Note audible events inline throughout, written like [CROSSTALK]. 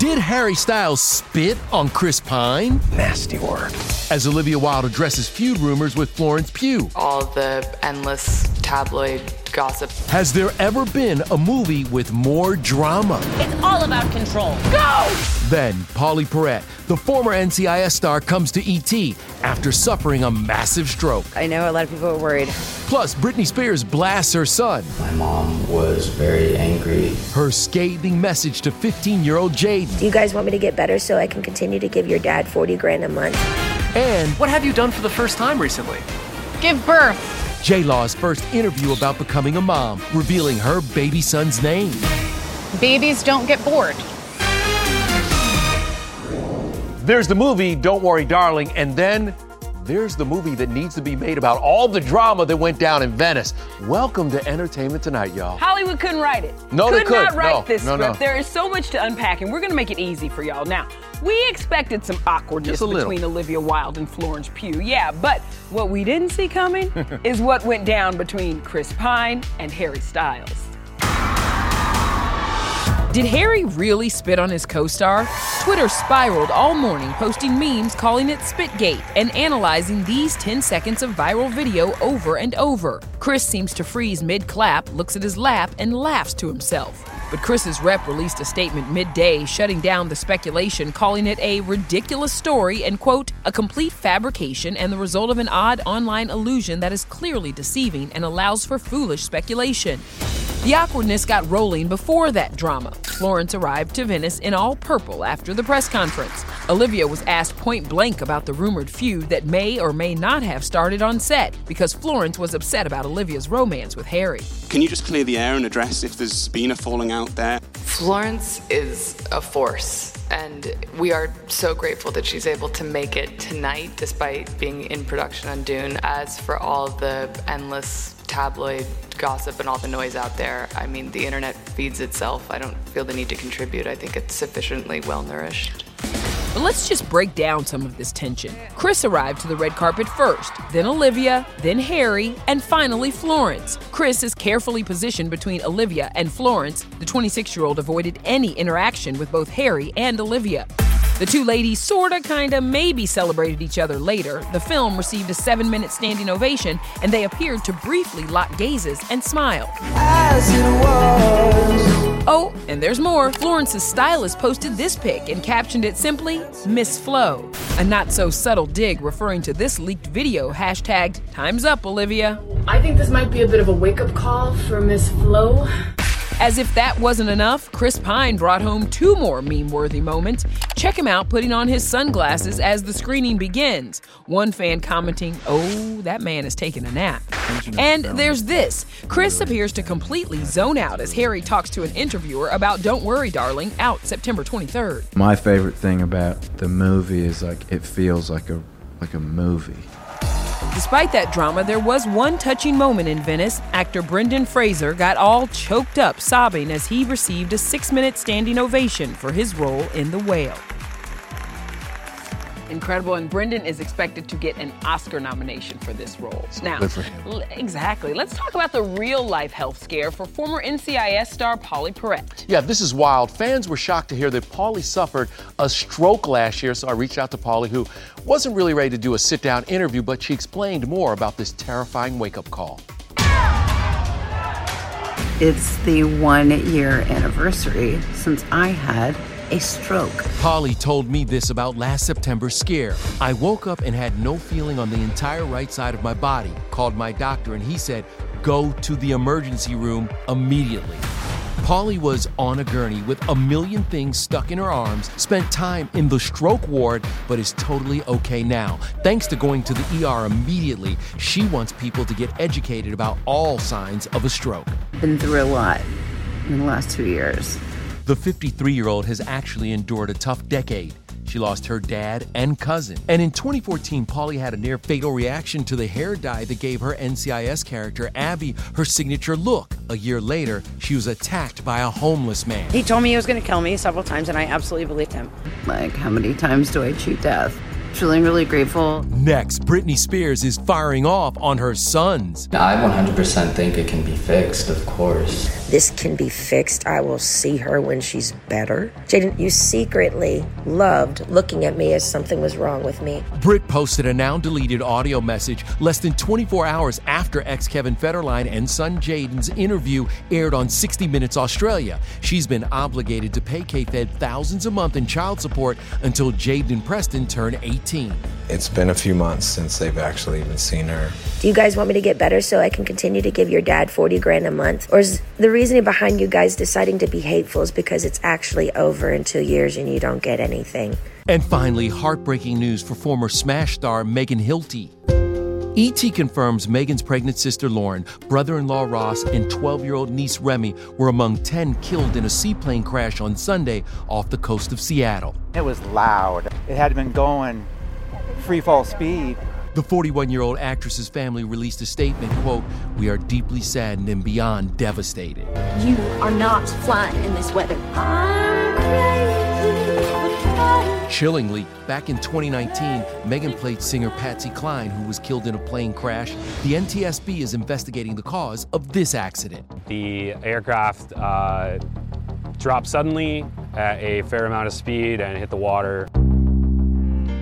did Harry Styles spit on Chris Pine? Nasty word. As Olivia Wilde addresses feud rumors with Florence Pugh. All the endless tabloid gossip. Has there ever been a movie with more drama? It's all about control. Go! Then, Pauley Perrette, the former NCIS star, comes to ET after suffering a massive stroke. I know a lot of people are worried. Plus, Britney Spears blasts her son. My mom was very angry. Her scathing message to 15 year old Jade. Do you guys want me to get better so I can continue to give your dad 40 grand a month? And what have you done for the first time recently? Give birth. J Law's first interview about becoming a mom, revealing her baby son's name. Babies don't get bored. There's the movie Don't Worry, Darling, and then there's the movie that needs to be made about all the drama that went down in Venice. Welcome to Entertainment Tonight, y'all. Hollywood couldn't write it. No, could they could not write no, this no, script. No. There is so much to unpack, and we're going to make it easy for y'all. Now, we expected some awkwardness between Olivia Wilde and Florence Pugh, yeah, but what we didn't see coming [LAUGHS] is what went down between Chris Pine and Harry Styles. Did Harry really spit on his co star? Twitter spiraled all morning, posting memes calling it Spitgate and analyzing these 10 seconds of viral video over and over. Chris seems to freeze mid clap, looks at his lap, and laughs to himself. But Chris's rep released a statement midday shutting down the speculation, calling it a ridiculous story and, quote, a complete fabrication and the result of an odd online illusion that is clearly deceiving and allows for foolish speculation. The awkwardness got rolling before that drama. Florence arrived to Venice in all purple after the press conference. Olivia was asked point blank about the rumored feud that may or may not have started on set because Florence was upset about Olivia's romance with Harry. Can you just clear the air and address if there's been a falling out there? Florence is a force, and we are so grateful that she's able to make it tonight despite being in production on Dune. As for all the endless tabloid gossip and all the noise out there, I mean, the internet feeds itself. I don't feel the need to contribute. I think it's sufficiently well nourished. But let's just break down some of this tension. Chris arrived to the red carpet first, then Olivia, then Harry, and finally Florence. Chris is carefully positioned between Olivia and Florence. The 26 year old avoided any interaction with both Harry and Olivia. The two ladies sorta, kinda, maybe celebrated each other later. The film received a seven minute standing ovation, and they appeared to briefly lock gazes and smile. As it was. Oh, and there's more. Florence's stylist posted this pic and captioned it simply Miss Flo. A not so subtle dig referring to this leaked video hashtagged Time's Up, Olivia. I think this might be a bit of a wake up call for Miss Flo. As if that wasn't enough, Chris Pine brought home two more meme worthy moments. Check him out putting on his sunglasses as the screening begins. One fan commenting, Oh, that man is taking a nap. And there's this Chris appears to completely zone out as Harry talks to an interviewer about Don't Worry, Darling, out September 23rd. My favorite thing about the movie is like it feels like a like a movie. Despite that drama, there was one touching moment in Venice. Actor Brendan Fraser got all choked up sobbing as he received a six minute standing ovation for his role in The Whale. Incredible, and Brendan is expected to get an Oscar nomination for this role. Now, Good for him. l- exactly. Let's talk about the real life health scare for former NCIS star Pauley Perrette. Yeah, this is wild. Fans were shocked to hear that Pauley suffered a stroke last year, so I reached out to Pauley, who wasn't really ready to do a sit down interview, but she explained more about this terrifying wake up call. It's the one year anniversary since I had a stroke. Pauley told me this about last September's scare. I woke up and had no feeling on the entire right side of my body. Called my doctor and he said, go to the emergency room immediately. Pauley was on a gurney with a million things stuck in her arms, spent time in the stroke ward, but is totally okay now. Thanks to going to the ER immediately, she wants people to get educated about all signs of a stroke. Been through a lot in the last two years. The 53 year old has actually endured a tough decade. She lost her dad and cousin. And in 2014, Pauley had a near fatal reaction to the hair dye that gave her NCIS character Abby her signature look. A year later, she was attacked by a homeless man. He told me he was going to kill me several times, and I absolutely believed him. Like, how many times do I cheat death? Feeling really grateful. Next, Britney Spears is firing off on her sons. I 100% think it can be fixed, of course. This can be fixed. I will see her when she's better. Jayden, you secretly loved looking at me as something was wrong with me. Brit posted a now deleted audio message less than 24 hours after ex Kevin Federline and son Jayden's interview aired on 60 Minutes Australia. She's been obligated to pay K Fed thousands a month in child support until Jayden and Preston turn 18. It's been a few months since they've actually even seen her. Do you guys want me to get better so I can continue to give your dad 40 grand a month? Or is the reasoning behind you guys deciding to be hateful is because it's actually over in two years and you don't get anything? And finally, heartbreaking news for former Smash star Megan Hilty. ET confirms Megan's pregnant sister Lauren, brother in law Ross, and 12 year old niece Remy were among 10 killed in a seaplane crash on Sunday off the coast of Seattle. It was loud. It had been going free fall speed. The 41 year old actress's family released a statement quote, We are deeply saddened and beyond devastated. You are not flying in this weather. Chillingly, back in 2019, Megan played singer Patsy Cline, who was killed in a plane crash. The NTSB is investigating the cause of this accident. The aircraft uh, dropped suddenly at a fair amount of speed and hit the water.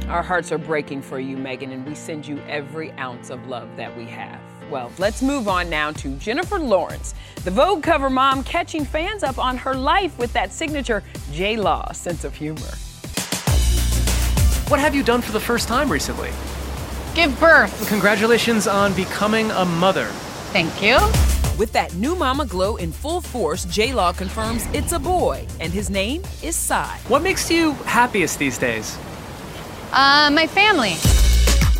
Our hearts are breaking for you, Megan, and we send you every ounce of love that we have. Well, let's move on now to Jennifer Lawrence, the Vogue cover mom, catching fans up on her life with that signature J Law sense of humor. What have you done for the first time recently? Give birth. Congratulations on becoming a mother. Thank you. With that new mama glow in full force, J Law confirms it's a boy, and his name is Cy. What makes you happiest these days? Uh, my family.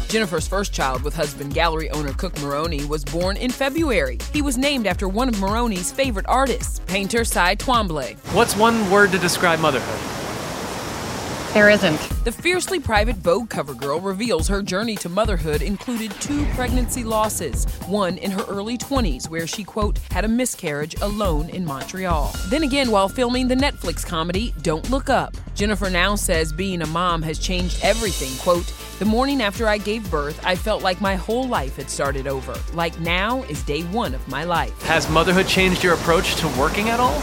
Jennifer's first child with husband gallery owner Cook Maroney was born in February. He was named after one of Maroney's favorite artists, painter Cy Twombly. What's one word to describe motherhood? There isn't. The fiercely private Vogue cover girl reveals her journey to motherhood included two pregnancy losses, one in her early 20s, where she, quote, had a miscarriage alone in Montreal. Then again, while filming the Netflix comedy Don't Look Up, Jennifer now says being a mom has changed everything, quote, the morning after I gave birth, I felt like my whole life had started over. Like now is day one of my life. Has motherhood changed your approach to working at all?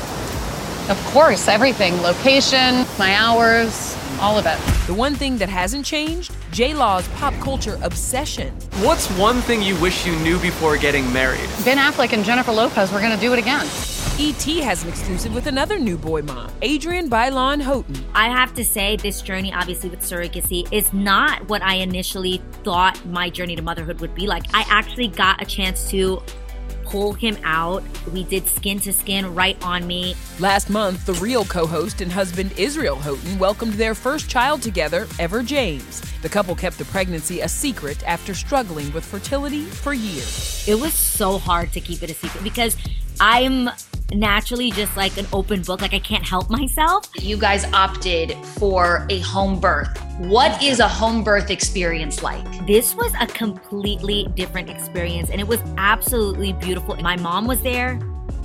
Of course, everything location, my hours, all of it. The one thing that hasn't changed? J Law's pop culture obsession. What's one thing you wish you knew before getting married? Ben Affleck and Jennifer Lopez were going to do it again. ET has an exclusive with another new boy mom, Adrienne Bailon Houghton. I have to say, this journey, obviously, with surrogacy, is not what I initially thought my journey to motherhood would be like. I actually got a chance to pull him out. We did skin to skin right on me. Last month, the real co host and husband Israel Houghton welcomed their first child together, Ever James. The couple kept the pregnancy a secret after struggling with fertility for years. It was so hard to keep it a secret because I'm naturally just like an open book. Like I can't help myself. You guys opted for a home birth. What is a home birth experience like? This was a completely different experience and it was absolutely beautiful. My mom was there.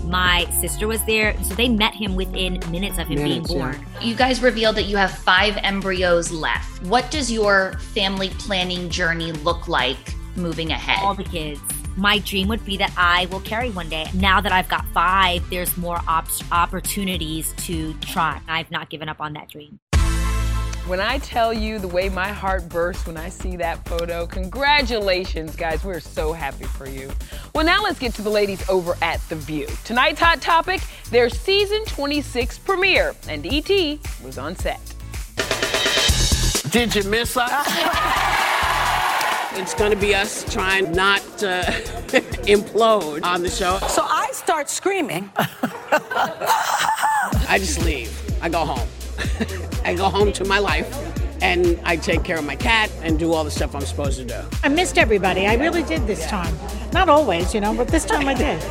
My sister was there. So they met him within minutes of him minutes, being born. Yeah. You guys revealed that you have five embryos left. What does your family planning journey look like moving ahead? All the kids my dream would be that I will carry one day. Now that I've got five, there's more op- opportunities to try. I've not given up on that dream. When I tell you the way my heart bursts when I see that photo, congratulations, guys. We're so happy for you. Well, now let's get to the ladies over at The View. Tonight's hot topic their season 26 premiere, and ET was on set. Did you miss us? [LAUGHS] It's going to be us trying not to [LAUGHS] implode on the show. So I start screaming. I just leave. I go home. [LAUGHS] I go home to my life and I take care of my cat and do all the stuff I'm supposed to do. I missed everybody. I really did this time. Not always, you know, but this time I did.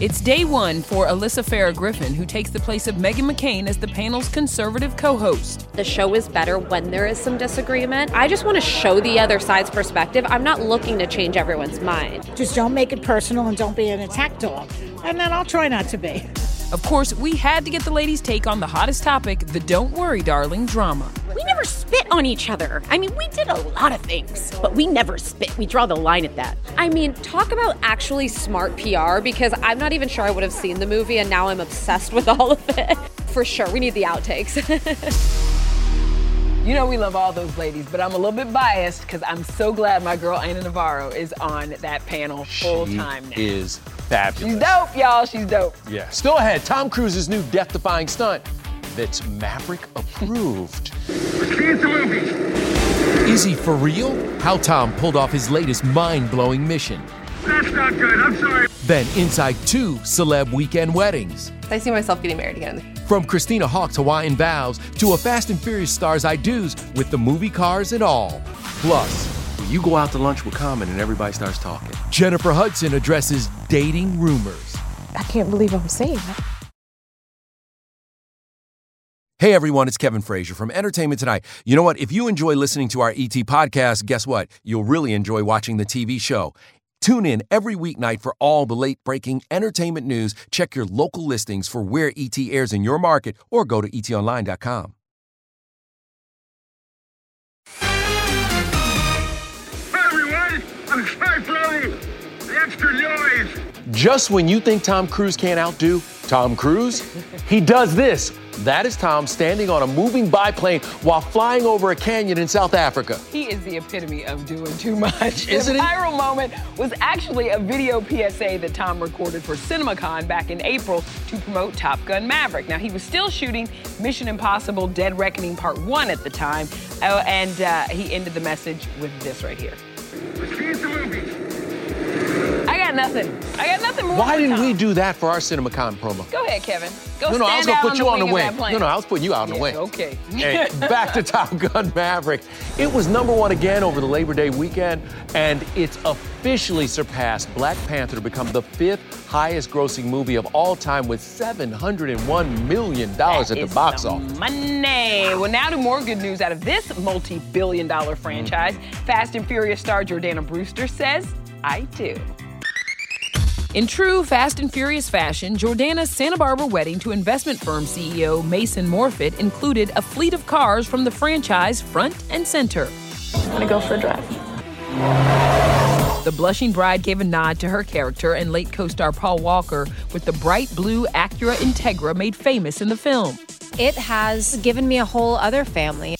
It's day one for Alyssa Farah Griffin, who takes the place of Meghan McCain as the panel's conservative co host. The show is better when there is some disagreement. I just want to show the other side's perspective. I'm not looking to change everyone's mind. Just don't make it personal and don't be an attack dog. And then I'll try not to be. Of course, we had to get the ladies' take on the hottest topic the Don't Worry, Darling drama. We never spit on each other. I mean, we did a lot of things, but we never spit. We draw the line at that. I mean, talk about actually smart PR because I'm not even sure I would have seen the movie and now I'm obsessed with all of it. [LAUGHS] For sure, we need the outtakes. [LAUGHS] You know we love all those ladies, but I'm a little bit biased because I'm so glad my girl Ana Navarro is on that panel full time now. Is fabulous. She's dope, y'all. She's dope. Yeah. Still ahead, Tom Cruise's new death-defying stunt that's Maverick approved. Is he for real? How Tom pulled off his latest mind-blowing mission. That's not good. I'm sorry. Then inside two celeb weekend weddings. I see myself getting married again. From Christina Haack's Hawaiian vows to a Fast and Furious star's I do's with the movie cars and all. Plus, when you go out to lunch with Common and everybody starts talking. Jennifer Hudson addresses dating rumors. I can't believe I'm saying that. Hey everyone, it's Kevin Frazier from Entertainment Tonight. You know what? If you enjoy listening to our ET podcast, guess what? You'll really enjoy watching the TV show. Tune in every weeknight for all the late breaking entertainment news. Check your local listings for where ET airs in your market or go to etonline.com. Hi everyone, I'm sorry for the extra noise. Just when you think Tom Cruise can't outdo Tom Cruise, he does this. That is Tom standing on a moving biplane while flying over a canyon in South Africa. He is the epitome of doing too much. Isn't the he? viral moment was actually a video PSA that Tom recorded for CinemaCon back in April to promote Top Gun Maverick. Now, he was still shooting Mission Impossible Dead Reckoning Part 1 at the time, uh, and uh, he ended the message with this right here. Got nothing. I got nothing more. Why didn't we do that for our CinemaCon promo? Go ahead, Kevin. Go no, no, I was gonna put you on the wing wing. of that plane. No, no, I was putting you out on the Yeah, wing. Okay. Hey, [LAUGHS] back to Top Gun Maverick. It was number one again over the Labor Day weekend, and it's officially surpassed Black Panther to become the fifth highest grossing movie of all time with $701 million at the box office. Money. Well, now to more good news out of this multi-billion dollar franchise. Mm-hmm. Fast and Furious star Jordana Brewster says, I do. In true Fast and Furious fashion, Jordana's Santa Barbara wedding to investment firm CEO Mason Morfitt included a fleet of cars from the franchise front and center. I'm gonna go for a drive. The blushing bride gave a nod to her character and late co star Paul Walker with the bright blue Acura Integra made famous in the film. It has given me a whole other family.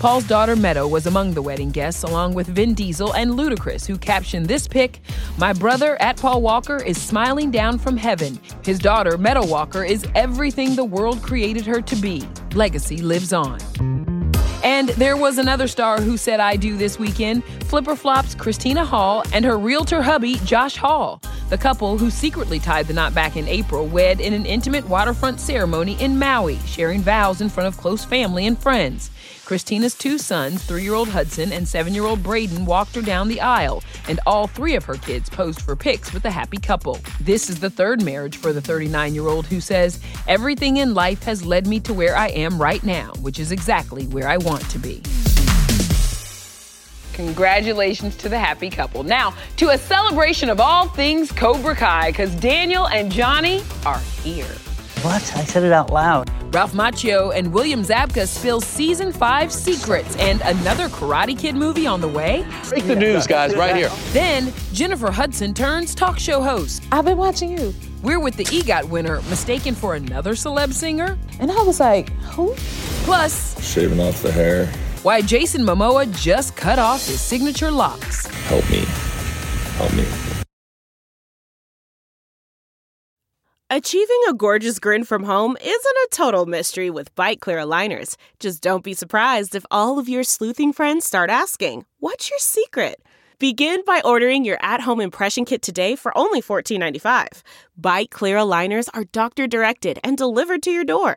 Paul's daughter Meadow was among the wedding guests, along with Vin Diesel and Ludacris, who captioned this pic My brother, at Paul Walker, is smiling down from heaven. His daughter, Meadow Walker, is everything the world created her to be. Legacy lives on. And there was another star who said I do this weekend Flip or Flop's Christina Hall and her realtor hubby, Josh Hall. The couple, who secretly tied the knot back in April, wed in an intimate waterfront ceremony in Maui, sharing vows in front of close family and friends. Christina's two sons, three year old Hudson and seven year old Braden, walked her down the aisle, and all three of her kids posed for pics with the happy couple. This is the third marriage for the 39 year old who says, Everything in life has led me to where I am right now, which is exactly where I want to be. Congratulations to the happy couple. Now, to a celebration of all things Cobra Kai, because Daniel and Johnny are here. What? I said it out loud. Ralph Macchio and William Zabka spill season five secrets and another Karate Kid movie on the way. Break the news, guys, right here. Then Jennifer Hudson turns talk show host. I've been watching you. We're with the EGOT winner, mistaken for another celeb singer. And I was like, who? Plus, shaving off the hair. Why Jason Momoa just cut off his signature locks. Help me. Help me. Achieving a gorgeous grin from home isn't a total mystery with Byte clear aligners. Just don't be surprised if all of your sleuthing friends start asking, What's your secret? Begin by ordering your at home impression kit today for only $14.95. Byte clear aligners are doctor directed and delivered to your door.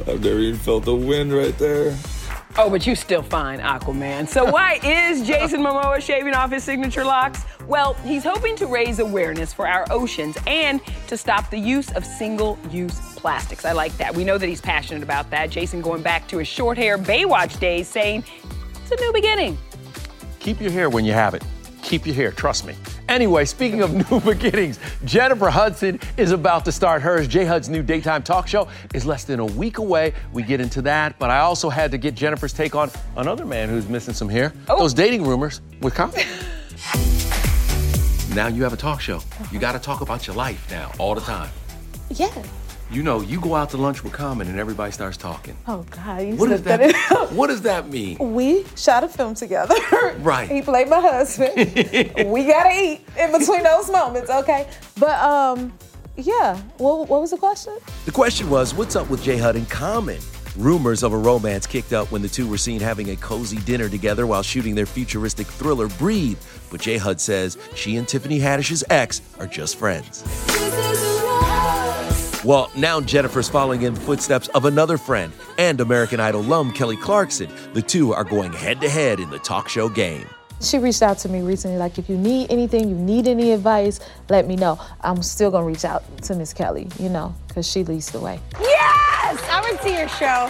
I've never even felt the wind right there. Oh, but you still fine, Aquaman. So [LAUGHS] why is Jason Momoa shaving off his signature locks? Well, he's hoping to raise awareness for our oceans and to stop the use of single-use plastics. I like that. We know that he's passionate about that. Jason going back to his short hair Baywatch days saying, it's a new beginning. Keep your hair when you have it. Keep your hair, trust me. Anyway, speaking of [LAUGHS] new beginnings, Jennifer Hudson is about to start hers. J Hud's new daytime talk show is less than a week away. We get into that, but I also had to get Jennifer's take on another man who's missing some hair. Oh. Those dating rumors with Common. [LAUGHS] now you have a talk show. You got to talk about your life now, all the time. Yeah. You know, you go out to lunch with Common and everybody starts talking. Oh God! You what does that? that what does that mean? We shot a film together. [LAUGHS] Right. he played my husband. [LAUGHS] we gotta eat in between those moments, okay? But um, yeah. What, what was the question? The question was, what's up with J Hud and Common? Rumors of a romance kicked up when the two were seen having a cozy dinner together while shooting their futuristic thriller Breathe. But J Hud says she and Tiffany Haddish's ex are just friends. Well, now Jennifer's following in the footsteps of another friend and American Idol alum Kelly Clarkson. The two are going head to head in the talk show game. She reached out to me recently, like, if you need anything, you need any advice, let me know. I'm still gonna reach out to Miss Kelly, you know, because she leads the way. Yes! I would see your show.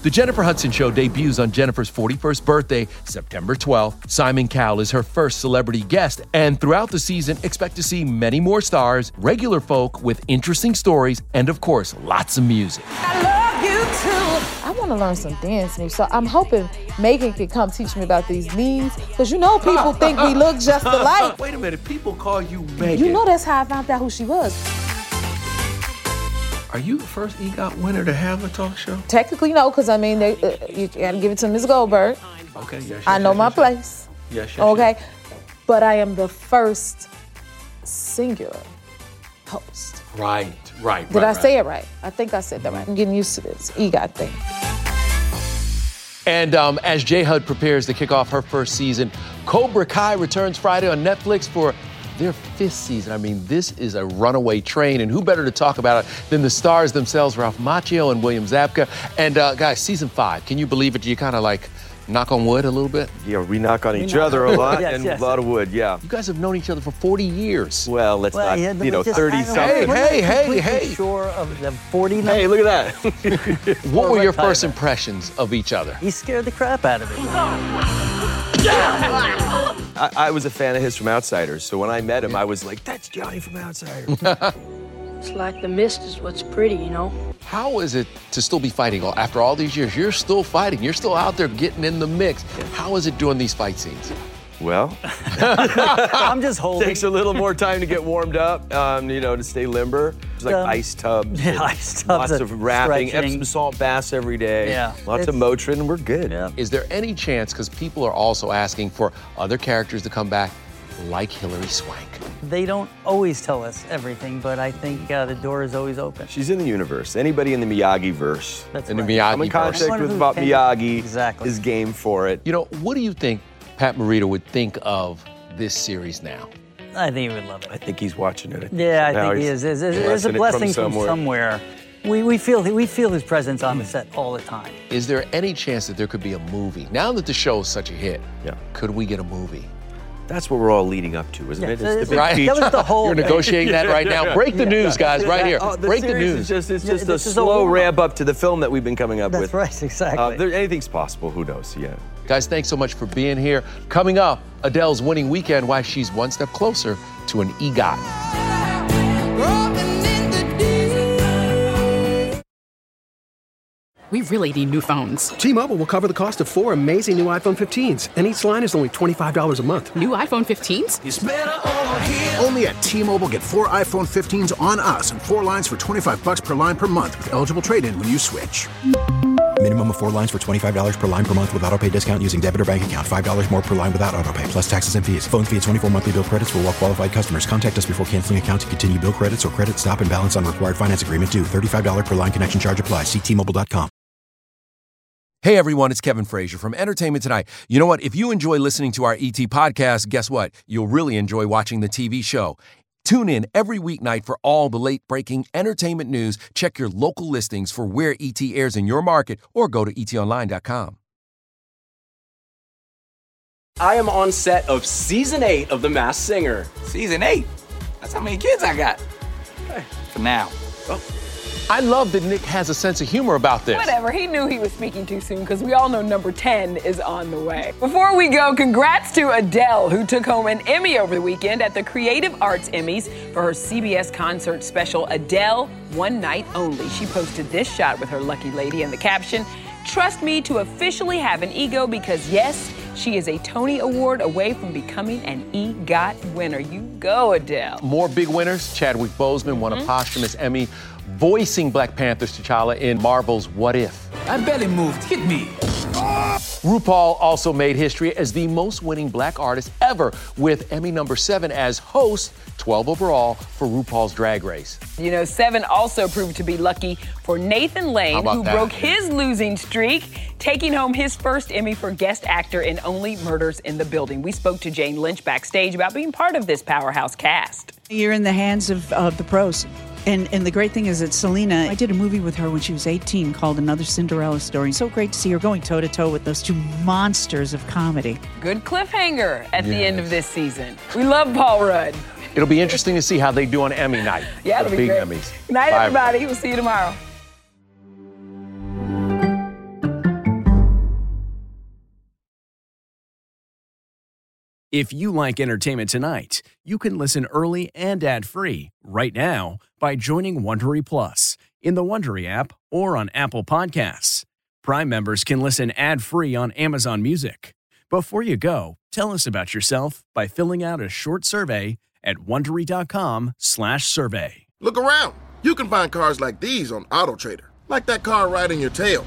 The Jennifer Hudson Show debuts on Jennifer's 41st birthday, September 12th. Simon Cowell is her first celebrity guest, and throughout the season, expect to see many more stars, regular folk with interesting stories, and of course, lots of music. I love you too. I want to learn some dance moves, so I'm hoping Megan can come teach me about these knees, because you know people think we look just [LAUGHS] alike. Wait a minute, people call you Megan. You know that's how I found out who she was. Are you the first EGOT winner to have a talk show? Technically, no, because I mean, they, uh, you got to give it to Ms. Goldberg. Okay, yes. yes I know yes, my yes, place. Yes, yes. Okay, but I am the first singular host. Right, right. Did right, I right. say it right? I think I said that right. I'm getting used to this EGOT thing. And um, as J Hud prepares to kick off her first season, Cobra Kai returns Friday on Netflix for their fifth season. I mean, this is a runaway train, and who better to talk about it than the stars themselves, Ralph Macchio and William Zabka. And uh, guys, season five, can you believe it? Do you kind of like knock on wood a little bit? Yeah, we knock on each other a lot [LAUGHS] yes, and yes. a lot of wood, yeah. You guys have known each other for 40 years. Well, let's well, not, yeah, you know, 30 something. Hey, hey, hey, hey. Sure of the 40 Hey, look at that. [LAUGHS] what were your first impressions of each other? He scared the crap out of me. I, I was a fan of his from Outsiders, so when I met him, I was like, "That's Johnny from Outsiders." [LAUGHS] It's like the mist is what's pretty, you know? How is it to still be fighting all- after all these years? You're still fighting. You're still out there getting in the mix. How is it doing these fight scenes? Well, [LAUGHS] I'm just holding. takes a little more time to get warmed up, um, you know, to stay limber. It's like Um, ice tubs. [LAUGHS] yeah, ice tubs Lots of wrapping, stretching. Epsom salt baths every day. Yeah, Lots of Motrin, and we're good. Is there any chance, because people are also asking for other characters to come back, like Hilary Swank? They don't always tell us everything, but I think uh, the door is always open. She's in the universe. Anybody in the Miyagi verse. That's In the right. Miyagi I'm in contact with who about Miyagi. Exactly. Is game for it. You know, what do you think Pat Morita would think of this series now? I think he would love it. I think he's watching it. Yeah, I think he he's is. There's, there's a blessing it blessing from somewhere. We, we feel we feel his presence on the set all the time. Is there any chance that there could be a movie? Now that the show is such a hit, Yeah. could we get a movie? That's what we're all leading up to, isn't Yeah, it? that- It's the big Right? feature. That was the whole. You're negotiating that right now. Break the news, guys, right here. Oh, the Break the series news. Is just, it's just a a slow warm-up. ramp up to the film that we've been coming up That's with. right, exactly. Uh, there, anything's possible. Who knows? Yeah. Guys, thanks so much for being here. Coming up, Adele's winning weekend, why she's one step closer to an EGOT. We really need new phones. T-Mobile will cover the cost of four amazing new iPhone 15s, and each line is only $25 a month. New iPhone 15s? Only at T-Mobile get four iPhone 15s on us and four lines for 25 bucks per line per month with eligible trade-in when you switch. Minimum of four lines for $25 per line per month with auto pay discount using debit or bank account. $5 more per line without auto pay, plus taxes and fees. Phone fee at 24 monthly bill credits for all well qualified customers. Contact us before canceling account to continue bill credits or credit stop and balance on required finance agreement due. $35 per line connection charge apply. Ctmobile.com. Hey everyone, it's Kevin Frazier from Entertainment Tonight. You know what? If you enjoy listening to our ET podcast, guess what? You'll really enjoy watching the TV show. Tune in every weeknight for all the late breaking entertainment news. Check your local listings for where ET airs in your market or go to etonline.com. I am on set of season eight of The Masked Singer. Season eight? That's how many kids I got. For now. Oh. I love that Nick has a sense of humor about this. Whatever, he knew he was speaking too soon because we all know number 10 is on the way. Before we go, congrats to Adele, who took home an Emmy over the weekend at the Creative Arts Emmys for her CBS concert special, Adele One Night Only. She posted this shot with her lucky lady and the caption, Trust me to officially have an ego because, yes, she is a Tony Award away from becoming an EGOT winner. You go, Adele. More big winners. Chadwick Boseman won a mm-hmm. posthumous Emmy voicing Black Panther's T'Challa in Marvel's What If. I barely moved. Hit me. RuPaul also made history as the most winning black artist ever with Emmy number seven as host, 12 overall, for RuPaul's Drag Race. You know, Seven also proved to be lucky for Nathan Lane, who that? broke his losing streak, taking home his first Emmy for Guest Actor in Only Murders in the Building. We spoke to Jane Lynch backstage about being part of this powerhouse cast. You're in the hands of, of the pros. And, and the great thing is that Selena, I did a movie with her when she was 18 called Another Cinderella Story. So great to see her going toe to toe with those two monsters of comedy. Good cliffhanger at the end of this season. We love Paul Rudd. It'll be interesting to see how they do on Emmy night. Yeah, the it'll be big great. Emmys. Night, Bye, everybody. We'll see you tomorrow. If you like entertainment tonight, you can listen early and ad-free right now by joining Wondery Plus in the Wondery app or on Apple Podcasts. Prime members can listen ad-free on Amazon Music. Before you go, tell us about yourself by filling out a short survey at wondery.com/survey. Look around. You can find cars like these on AutoTrader, like that car riding your tail.